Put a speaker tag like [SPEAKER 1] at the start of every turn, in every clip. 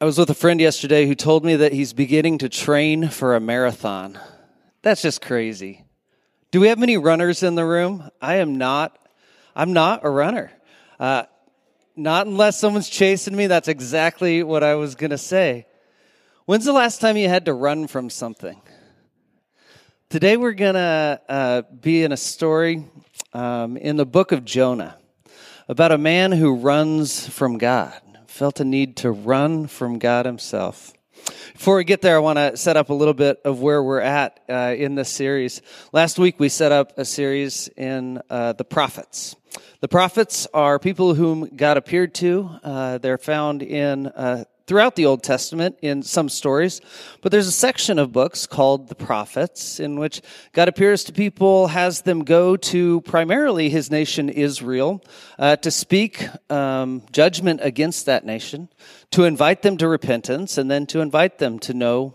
[SPEAKER 1] I was with a friend yesterday who told me that he's beginning to train for a marathon. That's just crazy. Do we have many runners in the room? I am not. I'm not a runner. Uh, not unless someone's chasing me. That's exactly what I was going to say. When's the last time you had to run from something? Today we're going to uh, be in a story um, in the book of Jonah about a man who runs from God felt a need to run from God Himself. Before we get there, I want to set up a little bit of where we're at uh, in this series. Last week, we set up a series in uh, the prophets. The prophets are people whom God appeared to. Uh, they're found in uh, throughout the Old Testament in some stories, but there's a section of books called the prophets in which God appears to people, has them go to primarily his nation Israel uh, to speak um, judgment against that nation, to invite them to repentance, and then to invite them to know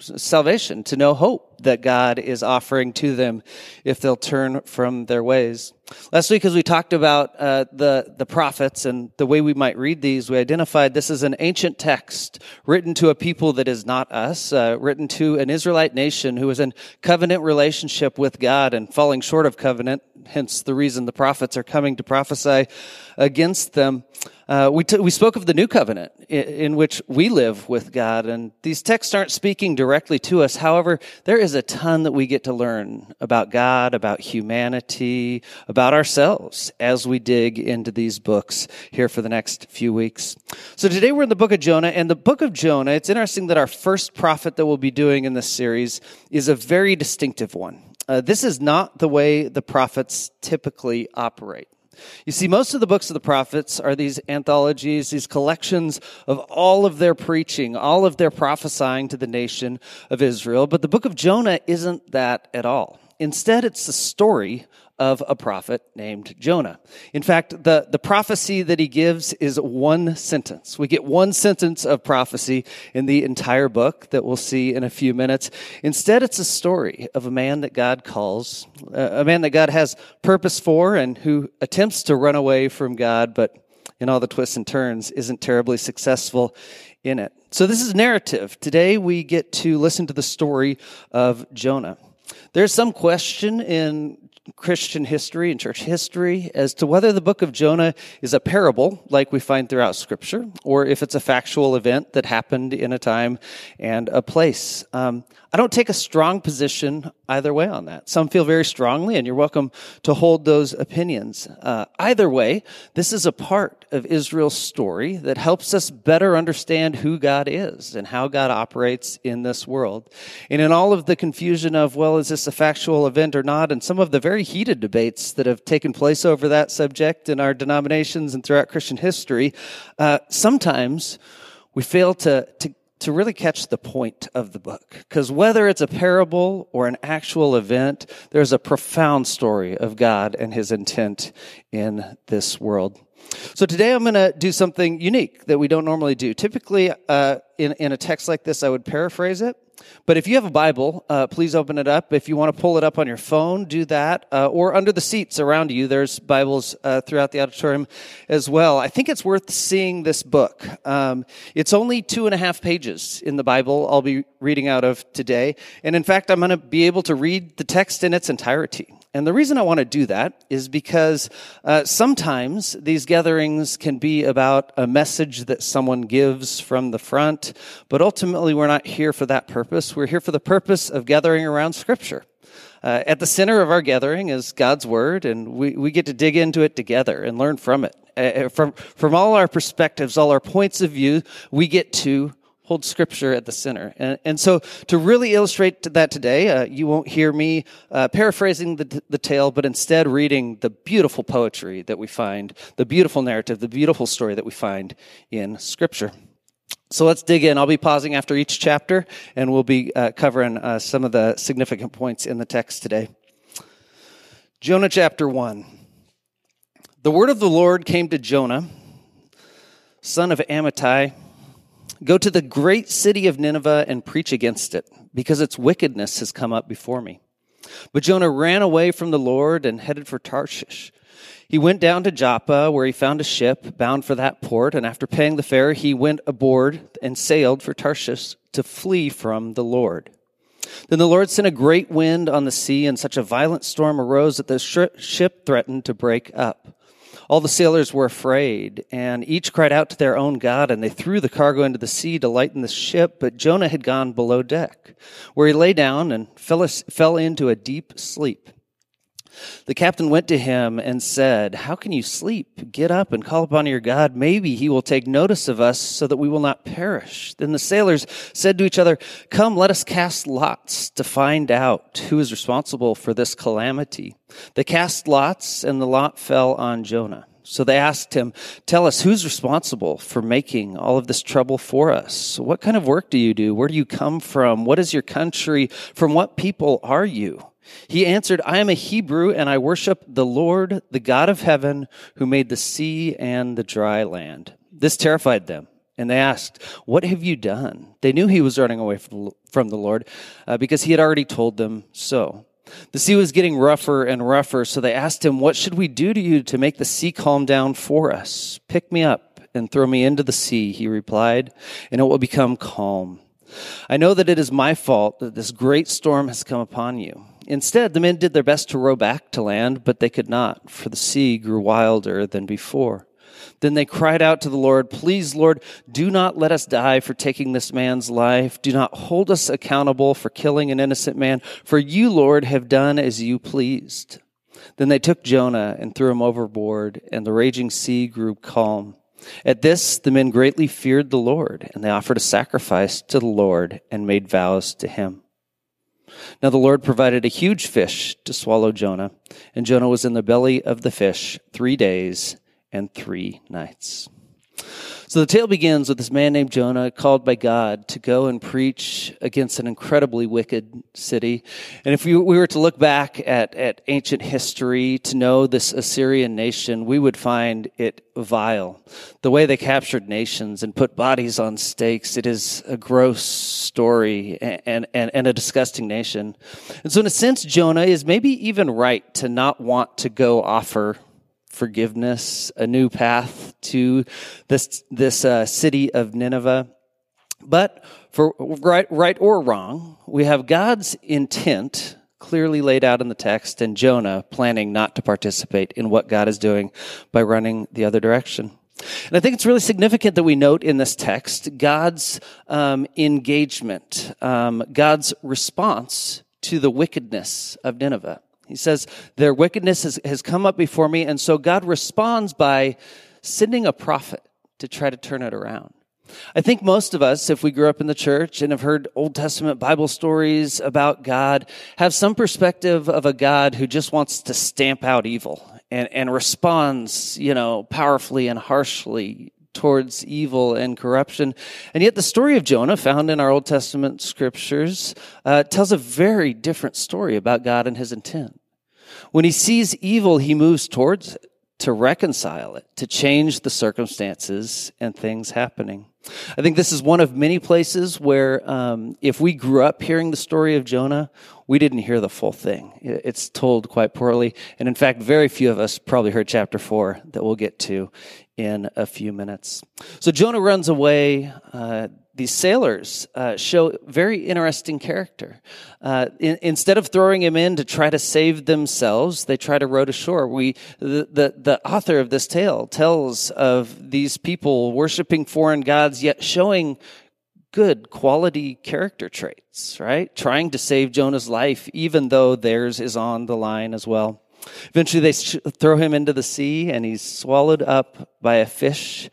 [SPEAKER 1] salvation, to know hope that God is offering to them if they'll turn from their ways. Last week, as we talked about uh, the the prophets and the way we might read these, we identified this is an ancient text written to a people that is not us, uh, written to an Israelite nation who was in covenant relationship with God and falling short of covenant. Hence, the reason the prophets are coming to prophesy against them. Uh, we, t- we spoke of the new covenant in, in, which we live with God, and these texts aren't speaking directly to us. However, there is a ton that we get to learn about God, about humanity, about ourselves as we dig into these books here for the next few weeks. So today we're in the book of Jonah, and the book of Jonah, it's interesting that our first prophet that we'll be doing in this series is a very distinctive one. Uh, this is not the way the prophets typically operate. You see, most of the books of the prophets are these anthologies, these collections of all of their preaching, all of their prophesying to the nation of Israel. But the book of Jonah isn't that at all. Instead, it's the story of a prophet named Jonah. In fact, the, the prophecy that he gives is one sentence. We get one sentence of prophecy in the entire book that we'll see in a few minutes. Instead, it's a story of a man that God calls, uh, a man that God has purpose for and who attempts to run away from God, but in all the twists and turns isn't terribly successful in it. So this is narrative. Today we get to listen to the story of Jonah. There's some question in Christian history and church history as to whether the book of Jonah is a parable, like we find throughout Scripture, or if it's a factual event that happened in a time and a place. Um, I don't take a strong position either way on that. Some feel very strongly, and you're welcome to hold those opinions. Uh, either way, this is a part of Israel's story that helps us better understand who God is and how God operates in this world. And in all of the confusion of, well, is this a factual event or not, and some of the very heated debates that have taken place over that subject in our denominations and throughout Christian history, uh, sometimes we fail to, to to really catch the point of the book. Because whether it's a parable or an actual event, there's a profound story of God and his intent in this world. So today I'm going to do something unique that we don't normally do. Typically, uh, in, in a text like this, I would paraphrase it. But if you have a Bible, uh, please open it up. If you want to pull it up on your phone, do that. Uh, or under the seats around you, there's Bibles uh, throughout the auditorium as well. I think it's worth seeing this book. Um, it's only two and a half pages in the Bible I'll be reading out of today. And in fact, I'm going to be able to read the text in its entirety. And the reason I want to do that is because uh, sometimes these gatherings can be about a message that someone gives from the front, but ultimately we're not here for that purpose. We're here for the purpose of gathering around Scripture. Uh, at the center of our gathering is God's Word, and we, we get to dig into it together and learn from it. Uh, from, from all our perspectives, all our points of view, we get to hold scripture at the center. And, and so to really illustrate that today, uh, you won't hear me uh, paraphrasing the, the tale, but instead reading the beautiful poetry that we find, the beautiful narrative, the beautiful story that we find in scripture. So let's dig in. I'll be pausing after each chapter, and we'll be uh, covering uh, some of the significant points in the text today. Jonah chapter 1. The word of the Lord came to Jonah, son of Amittai Go to the great city of Nineveh and preach against it, because its wickedness has come up before me. But Jonah ran away from the Lord and headed for Tarshish. He went down to Joppa, where he found a ship bound for that port, and after paying the fare, he went aboard and sailed for Tarshish to flee from the Lord. Then the Lord sent a great wind on the sea, and such a violent storm arose that the ship threatened to break up. All the sailors were afraid, and each cried out to their own God, and they threw the cargo into the sea to lighten the ship. But Jonah had gone below deck, where he lay down and fell, fell into a deep sleep. The captain went to him and said, How can you sleep? Get up and call upon your God. Maybe he will take notice of us so that we will not perish. Then the sailors said to each other, Come, let us cast lots to find out who is responsible for this calamity. They cast lots, and the lot fell on Jonah. So they asked him, Tell us who's responsible for making all of this trouble for us? What kind of work do you do? Where do you come from? What is your country? From what people are you? He answered, I am a Hebrew and I worship the Lord, the God of heaven, who made the sea and the dry land. This terrified them. And they asked, What have you done? They knew he was running away from the Lord uh, because he had already told them so. The sea was getting rougher and rougher, so they asked him, What should we do to you to make the sea calm down for us? Pick me up and throw me into the sea, he replied, and it will become calm. I know that it is my fault that this great storm has come upon you. Instead, the men did their best to row back to land, but they could not, for the sea grew wilder than before. Then they cried out to the Lord, Please, Lord, do not let us die for taking this man's life. Do not hold us accountable for killing an innocent man, for you, Lord, have done as you pleased. Then they took Jonah and threw him overboard, and the raging sea grew calm. At this, the men greatly feared the Lord, and they offered a sacrifice to the Lord and made vows to him. Now the Lord provided a huge fish to swallow Jonah, and Jonah was in the belly of the fish three days and three nights. So the tale begins with this man named Jonah called by God to go and preach against an incredibly wicked city. And if we, we were to look back at, at ancient history to know this Assyrian nation, we would find it vile. The way they captured nations and put bodies on stakes, it is a gross story and, and, and a disgusting nation. And so in a sense, Jonah is maybe even right to not want to go offer forgiveness, a new path to this this uh, city of Nineveh. But for right, right or wrong, we have God's intent clearly laid out in the text, and Jonah planning not to participate in what God is doing by running the other direction. And I think it's really significant that we note in this text God's um, engagement, um, God's response to the wickedness of Nineveh. He says, Their wickedness has, has come up before me. And so God responds by sending a prophet to try to turn it around. I think most of us, if we grew up in the church and have heard Old Testament Bible stories about God, have some perspective of a God who just wants to stamp out evil and, and responds, you know, powerfully and harshly towards evil and corruption. And yet, the story of Jonah, found in our Old Testament scriptures, uh, tells a very different story about God and his intent. When he sees evil, he moves towards it to reconcile it, to change the circumstances and things happening. I think this is one of many places where, um, if we grew up hearing the story of Jonah, we didn't hear the full thing. It's told quite poorly. And in fact, very few of us probably heard chapter four that we'll get to in a few minutes. So Jonah runs away. Uh, these sailors uh, show very interesting character. Uh, in, instead of throwing him in to try to save themselves, they try to row to shore. We, the, the, the author of this tale tells of these people worshiping foreign gods, yet showing good quality character traits, right? Trying to save Jonah's life, even though theirs is on the line as well. Eventually, they throw him into the sea, and he's swallowed up by a fish,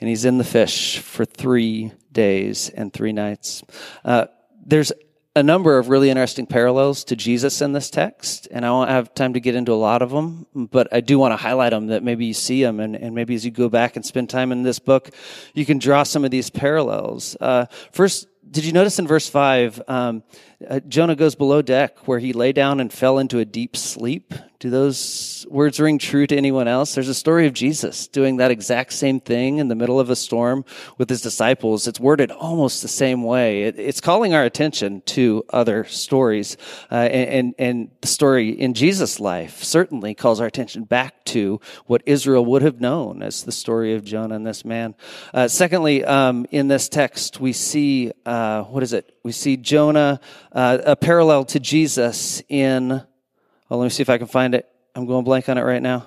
[SPEAKER 1] and he's in the fish for three days and three nights. Uh, there's a number of really interesting parallels to Jesus in this text, and I won't have time to get into a lot of them, but I do want to highlight them that maybe you see them, and, and maybe as you go back and spend time in this book, you can draw some of these parallels. Uh, first, did you notice in verse 5, um, Uh, Jonah goes below deck where he lay down and fell into a deep sleep. Do those words ring true to anyone else? There's a story of Jesus doing that exact same thing in the middle of a storm with his disciples. It's worded almost the same way. It, it's calling our attention to other stories. Uh, and, and, the story in Jesus' life certainly calls our attention back to what Israel would have known as the story of Jonah and this man. Uh, secondly, um, in this text, we see, uh, what is it? We see Jonah, uh, a parallel to Jesus in, well, let me see if I can find it. I'm going blank on it right now.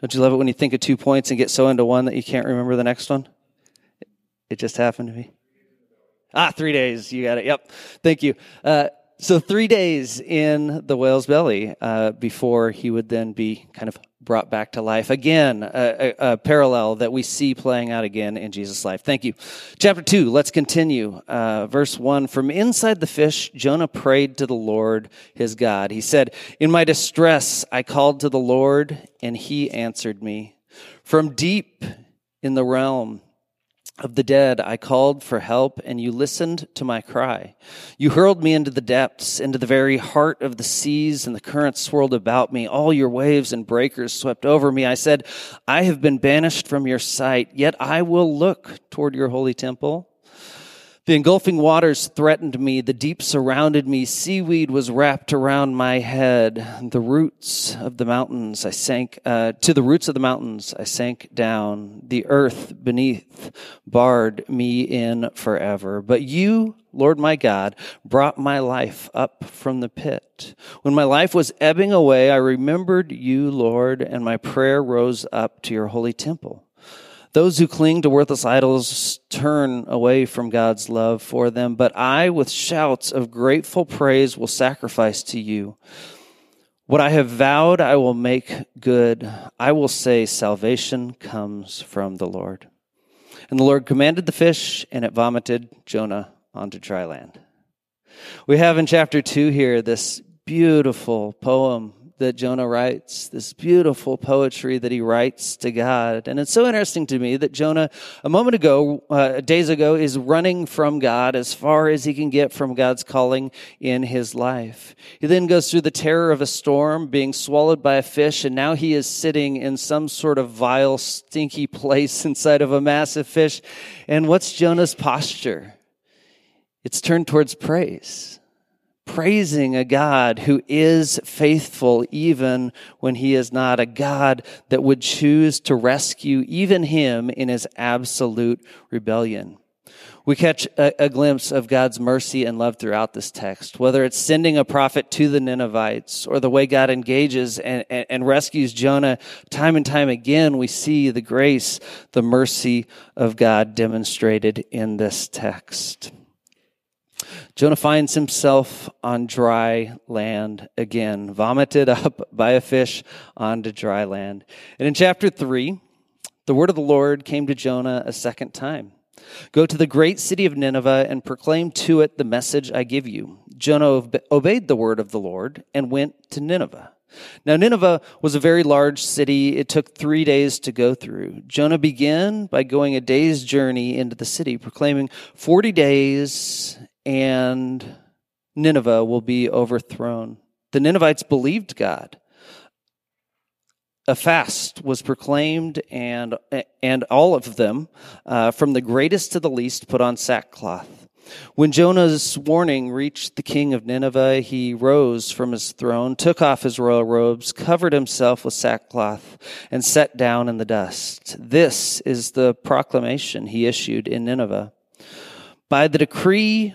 [SPEAKER 1] Don't you love it when you think of two points and get so into one that you can't remember the next one? It just happened to me. Ah, three days. You got it. Yep. Thank you. Uh, so three days in the whale's belly uh, before he would then be kind of brought back to life. Again, a, a, a, parallel that we see playing out again in Jesus' life. Thank you. Chapter 2, let's continue. Uh, verse 1 From inside the fish, Jonah prayed to the Lord his God. He said, In my distress, I called to the Lord, and he answered me. From deep in the realm, of the dead, I called for help, and you listened to my cry. You hurled me into the depths, into the very heart of the seas, and the currents swirled about me. All your waves and breakers swept over me. I said, I have been banished from your sight, yet I will look toward your holy temple. The engulfing waters threatened me. The deep surrounded me. Seaweed was wrapped around my head. The roots of the mountains, I sank, uh, to the roots of the mountains, I sank down. The earth beneath barred me in forever. But you, Lord my God, brought my life up from the pit. When my life was ebbing away, I remembered you, Lord, and my prayer rose up to your holy temple. Those who cling to worthless idols turn away from God's love for them, but I, with shouts of grateful praise, will sacrifice to you. What I have vowed, I will make good. I will say, Salvation comes from the Lord. And the Lord commanded the fish, and it vomited Jonah onto dry land. We have in chapter 2 here this beautiful poem that Jonah writes, this beautiful poetry that he writes to God. And it's so interesting to me that Jonah, a moment ago, uh, days ago, is running from God as far as he can get from God's calling in his life. He then goes through the terror of a storm, being swallowed by a fish, and now he is sitting in some sort of vile, stinky place inside of a massive fish. And what's Jonah's posture? It's turned towards praise praising a God who is faithful even when he is not, a God that would choose to rescue even him in his absolute rebellion. We catch a, a, glimpse of God's mercy and love throughout this text, whether it's sending a prophet to the Ninevites or the way God engages and, and, and rescues Jonah time and time again. We see the grace, the mercy of God demonstrated in this text. Jonah finds himself on dry land again, vomited up by a fish onto dry land. And in chapter 3, the word of the Lord came to Jonah a second time. Go to the great city of Nineveh and proclaim to it the message I give you. Jonah obeyed the word of the Lord and went to Nineveh. Now, Nineveh was a very large city. It took three days to go through. Jonah began by going a day's journey into the city, proclaiming 40 days and Nineveh will be overthrown. The Ninevites believed God. A fast was proclaimed, and, and all of them, uh, from the greatest to the least, put on sackcloth. When Jonah's warning reached the king of Nineveh, he rose from his throne, took off his royal robes, covered himself with sackcloth, and sat down in the dust. This is the proclamation he issued in Nineveh. By the decree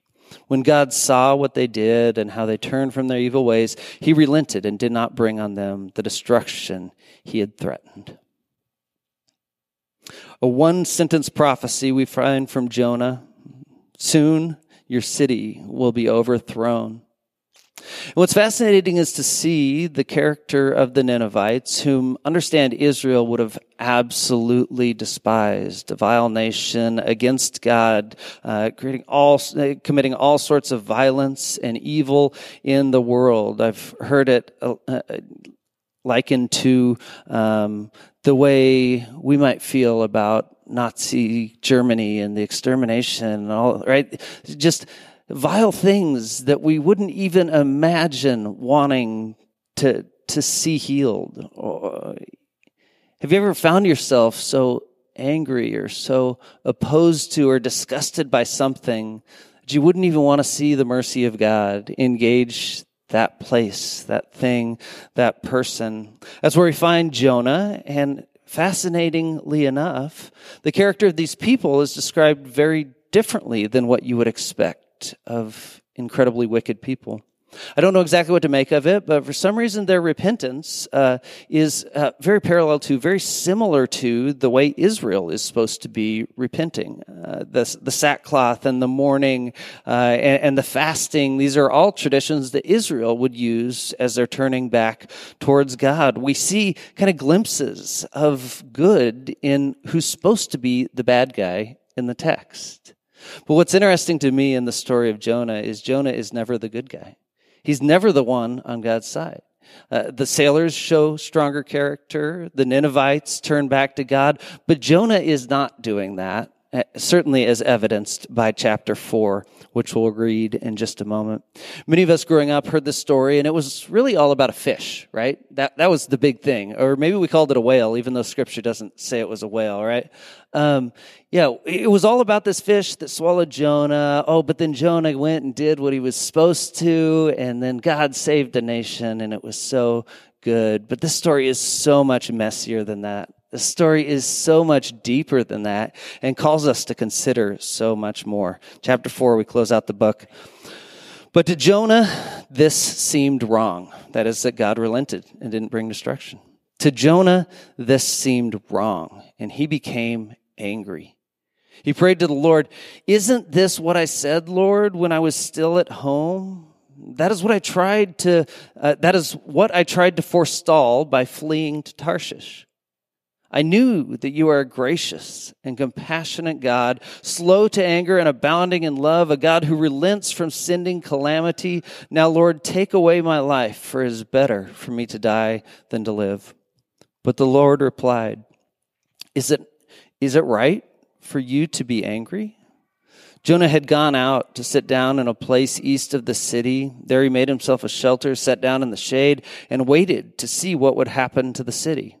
[SPEAKER 1] When God saw what they did and how they turned from their evil ways, he relented and did not bring on them the destruction he had threatened. A one sentence prophecy we find from Jonah soon your city will be overthrown. What's fascinating is to see the character of the Ninevites, whom understand Israel would have absolutely despised, a vile nation against God, uh, creating all, uh, committing all sorts of violence and evil in the world. I've heard it uh, uh, likened to um, the way we might feel about Nazi Germany and the extermination and all, right? Just vile things that we wouldn't even imagine wanting to, to see healed. Have you ever found yourself so angry or so opposed to or disgusted by something that you wouldn't even want to see the mercy of God engage that place, that thing, that person? That's where we find Jonah and fascinatingly enough, the character of these people is described very differently than what you would expect of incredibly wicked people. I don't know exactly what to make of it, but for some reason their repentance uh, is uh, very parallel to, very similar to the way Israel is supposed to be repenting. Uh, the, the sackcloth and the mourning uh, and, and, the fasting, these are all traditions that Israel would use as they're turning back towards God. We see kind of glimpses of good in who's supposed to be the bad guy in the text. But what's interesting to me in the story of Jonah is Jonah is never the good guy. He's never the one on God's side. Uh, the sailors show stronger character. The Ninevites turn back to God. But Jonah is not doing that, certainly as evidenced by chapter 4 which we'll read in just a moment. Many of us growing up heard this story, and it was really all about a fish, right? That, that was the big thing. Or maybe we called it a whale, even though scripture doesn't say it was a whale, right? Um, yeah, it was all about this fish that swallowed Jonah. Oh, but then Jonah went and did what he was supposed to, and then God saved the nation, and it was so good. But this story is so much messier than that. The story is so much deeper than that and calls us to consider so much more. Chapter 4, we close out the book. But to Jonah, this seemed wrong. That is, that God relented and didn't bring destruction. To Jonah, this seemed wrong, and he became angry. He prayed to the Lord, Isn't this what I said, Lord, when I was still at home? That is what I tried to, uh, that is what I tried to forestall by fleeing to Tarshish. I knew that you are a gracious and compassionate God, slow to anger and abounding in love, a God who relents from sending calamity. Now, Lord, take away my life, for it is better for me to die than to live. But the Lord replied, Is it, is it right for you to be angry? Jonah had gone out to sit down in a place east of the city. There he made himself a shelter, sat down in the shade, and waited to see what would happen to the city.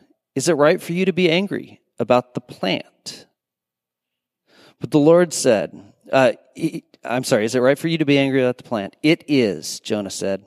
[SPEAKER 1] is it right for you to be angry about the plant? But the Lord said, uh, I'm sorry, is it right for you to be angry about the plant? It is, Jonah said.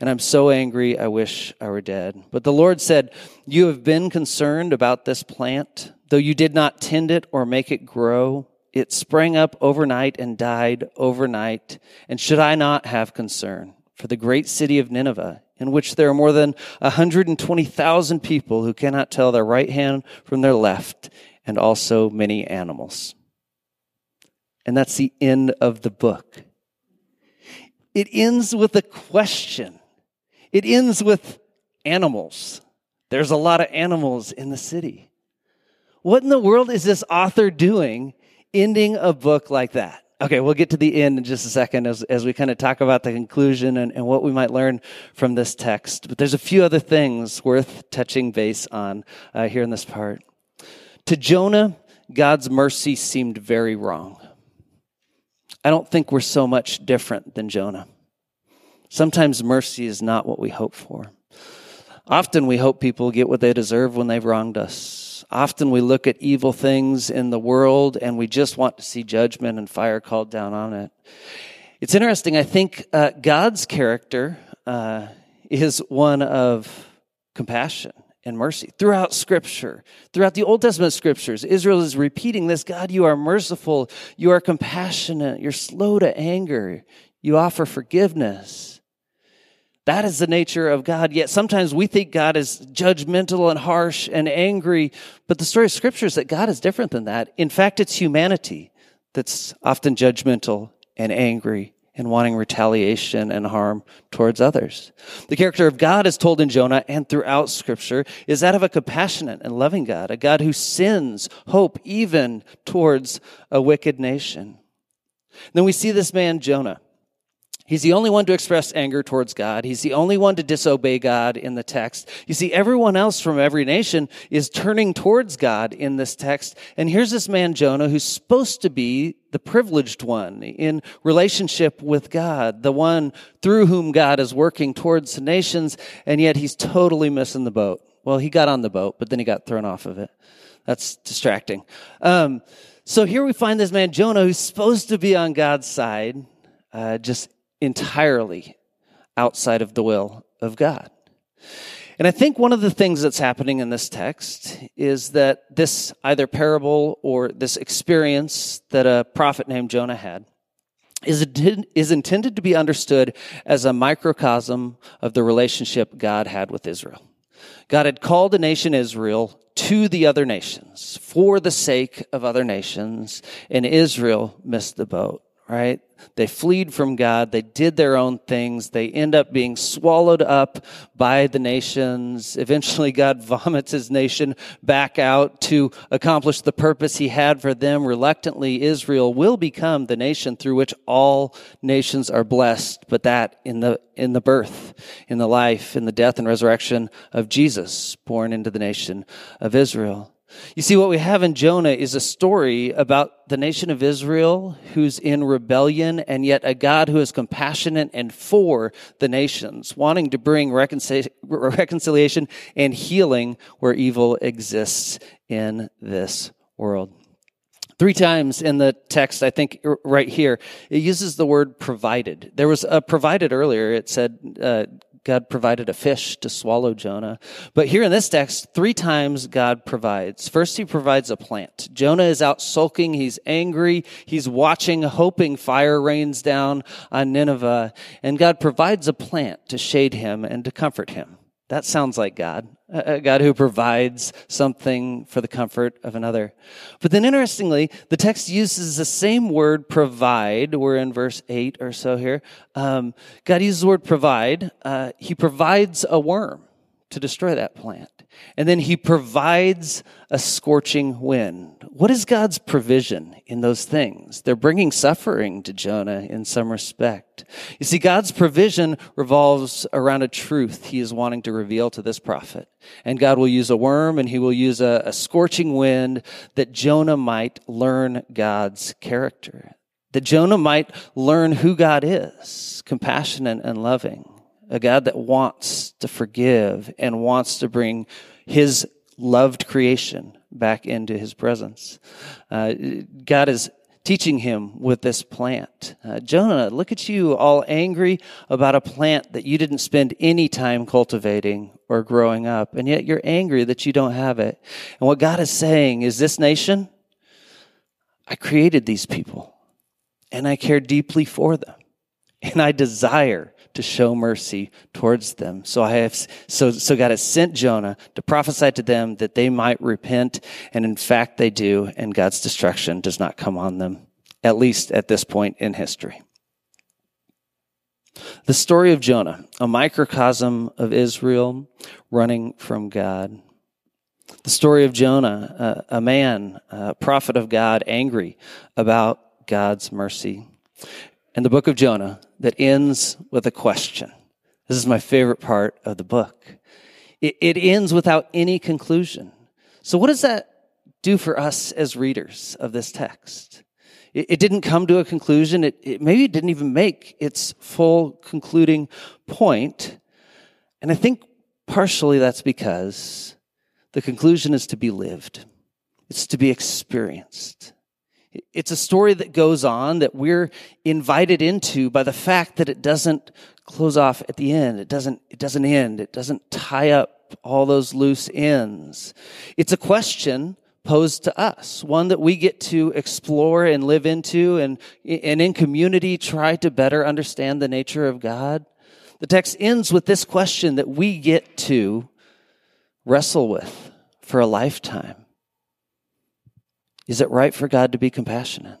[SPEAKER 1] And I'm so angry, I wish I were dead. But the Lord said, You have been concerned about this plant, though you did not tend it or make it grow. It sprang up overnight and died overnight. And should I not have concern for the great city of Nineveh? In which there are more than 120,000 people who cannot tell their right hand from their left, and also many animals. And that's the end of the book. It ends with a question. It ends with animals. There's a lot of animals in the city. What in the world is this author doing ending a book like that? Okay, we'll get to the end in just a second as, as we kind of talk about the conclusion and, and what we might learn from this text. But there's a few other things worth touching base on uh, here in this part. To Jonah, God's mercy seemed very wrong. I don't think we're so much different than Jonah. Sometimes mercy is not what we hope for. Often we hope people get what they deserve when they've wronged us. Often we look at evil things in the world and we just want to see judgment and fire called down on it. It's interesting. I think uh, God's character uh, is one of compassion and mercy. Throughout Scripture, throughout the Old Testament Scriptures, Israel is repeating this God, you are merciful, you are compassionate, you're slow to anger, you offer forgiveness. That is the nature of God. Yet sometimes we think God is judgmental and harsh and angry, but the story of Scripture is that God is different than that. In fact, it's humanity that's often judgmental and angry and wanting retaliation and harm towards others. The character of God is told in Jonah and throughout scripture is that of a compassionate and loving God, a God who sends hope even towards a wicked nation. then we see this man, Jonah. He's the only one to express anger towards God. He's the only one to disobey God in the text. You see, everyone else from every nation is turning towards God in this text. And here's this man, Jonah, who's supposed to be the privileged one in relationship with God, the one through whom God is working towards the nations, and yet he's totally missing the boat. Well, he got on the boat, but then he got thrown off of it. That's distracting. Um, so here we find this man, Jonah, who's supposed to be on God's side, uh, just entirely outside of the will of God. And I think one of the things that's happening in this text is that this either parable or this experience that a prophet named Jonah had is, is intended to be understood as a microcosm of the relationship God had with Israel. God had called the nation Israel to the other nations for the sake of other nations, and Israel missed the boat right? They fled from God. They did their own things. They end up being swallowed up by the nations. Eventually, God vomits his nation back out to accomplish the purpose he had for them. Reluctantly, Israel will become the nation through which all nations are blessed, but that in the, in the birth, in the life, in the death and resurrection of Jesus, born into the nation of Israel. You see, what we have in Jonah is a story about the nation of Israel who's in rebellion and yet a God who is compassionate and for the nations, wanting to bring reconciliation and healing where evil exists in this world. Three times in the text, I think right here, it uses the word provided. There was a provided earlier. It said, uh, God provided a fish to swallow Jonah. But here in this text, three times God provides. First, he provides a plant. Jonah is out sulking. He's angry. He's watching, hoping fire rains down on Nineveh. And God provides a plant to shade him and to comfort him. That sounds like God, a God who provides something for the comfort of another. But then interestingly, the text uses the same word provide. We're in verse 8 or so here. Um, God uses the word provide. Uh, he provides a worm to destroy that plant. And then he provides a scorching wind. What is God's provision in those things? They're bringing suffering to Jonah in some respect. You see, God's provision revolves around a truth he is wanting to reveal to this prophet. And God will use a worm and he will use a, a scorching wind that Jonah might learn God's character. That Jonah might learn who God is, compassionate and loving a God that wants to forgive and wants to bring his loved creation back into his presence. Uh, God is teaching him with this plant. Uh, Jonah, look at you all angry about a plant that you didn't spend any time cultivating or growing up, and yet you're angry that you don't have it. And what God is saying is this nation, I created these people, and I care deeply for them, and I desire to show mercy towards them. So I have, so, so God has sent Jonah to prophesy to them that they might repent. And in fact, they do. And God's destruction does not come on them, at least at this point in history. The story of Jonah, a microcosm of Israel running from God. The story of Jonah, a man, a prophet of God, angry about God's mercy in the book of Jonah that ends with a question. This is my favorite part of the book. It, it, ends without any conclusion. So, what does that do for us as readers of this text? It, it didn't come to a conclusion. It, it maybe it didn't even make its full concluding point. And I think partially that's because the conclusion is to be lived. It's to be experienced. It's a story that goes on that we're invited into by the fact that it doesn't close off at the end. It doesn't, it doesn't end. It doesn't tie up all those loose ends. It's a question posed to us, one that we get to explore and live into and, and in community try to better understand the nature of God. The text ends with this question that we get to wrestle with for a lifetime. Is it right for God to be compassionate?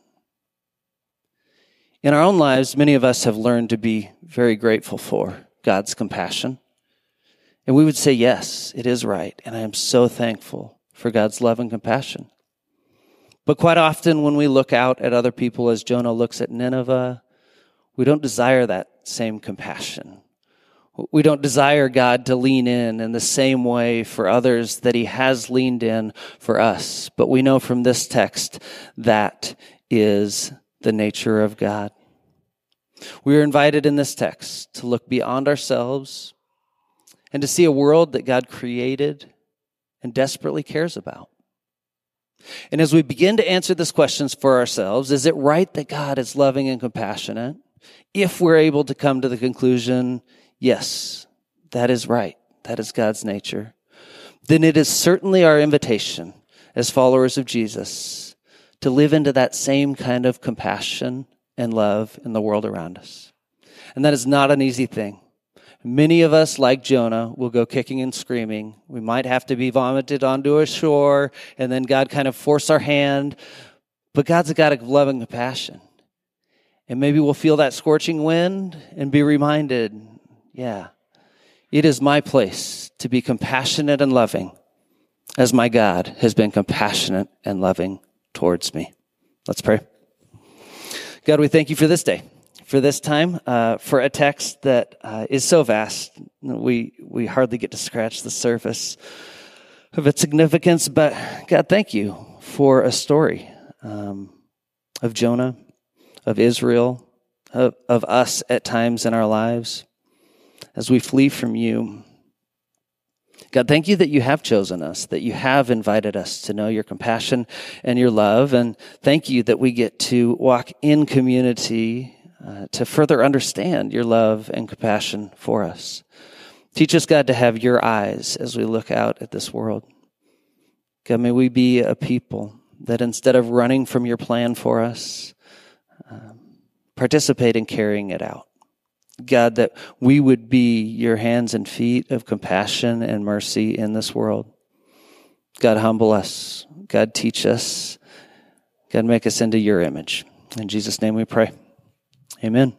[SPEAKER 1] In our own lives, many of us have learned to be very grateful for God's compassion. And we would say, yes, it is right. And I am so thankful for God's love and compassion. But quite often, when we look out at other people as Jonah looks at Nineveh, we don't desire that same compassion. We don't desire God to lean in in the same way for others that He has leaned in for us. But we know from this text that is the nature of God. We are invited in this text to look beyond ourselves and to see a world that God created and desperately cares about. And as we begin to answer these questions for ourselves, is it right that God is loving and compassionate? If we're able to come to the conclusion, yes, that is right, that is God's nature, then it is certainly our invitation as followers of Jesus to live into that same kind of compassion and love in the world around us. And that is not an easy thing. Many of us, like Jonah, will go kicking and screaming. We might have to be vomited onto a shore and then God kind of force our hand. But God's a God of love and compassion. And maybe we'll feel that scorching wind and be reminded, yeah, it is my place to be compassionate and loving as my God has been compassionate and loving towards me. Let's pray. God, we thank you for this day, for this time, uh, for a text that uh, is so vast. We, we hardly get to scratch the surface of its significance, but God, thank you for a story um, of Jonah, of Israel, of, of us at times in our lives as we flee from you. God, thank you that you have chosen us, that you have invited us to know your compassion and your love. And thank you that we get to walk in community uh, to further understand your love and compassion for us. Teach us, God, to have your eyes as we look out at this world. God, may we be a people that instead of running from your plan for us, um, participate in carrying it out. God, that we would be your hands and feet of compassion and mercy in this world. God, humble us. God, teach us. God, make us into your image. In Jesus' name we pray. Amen.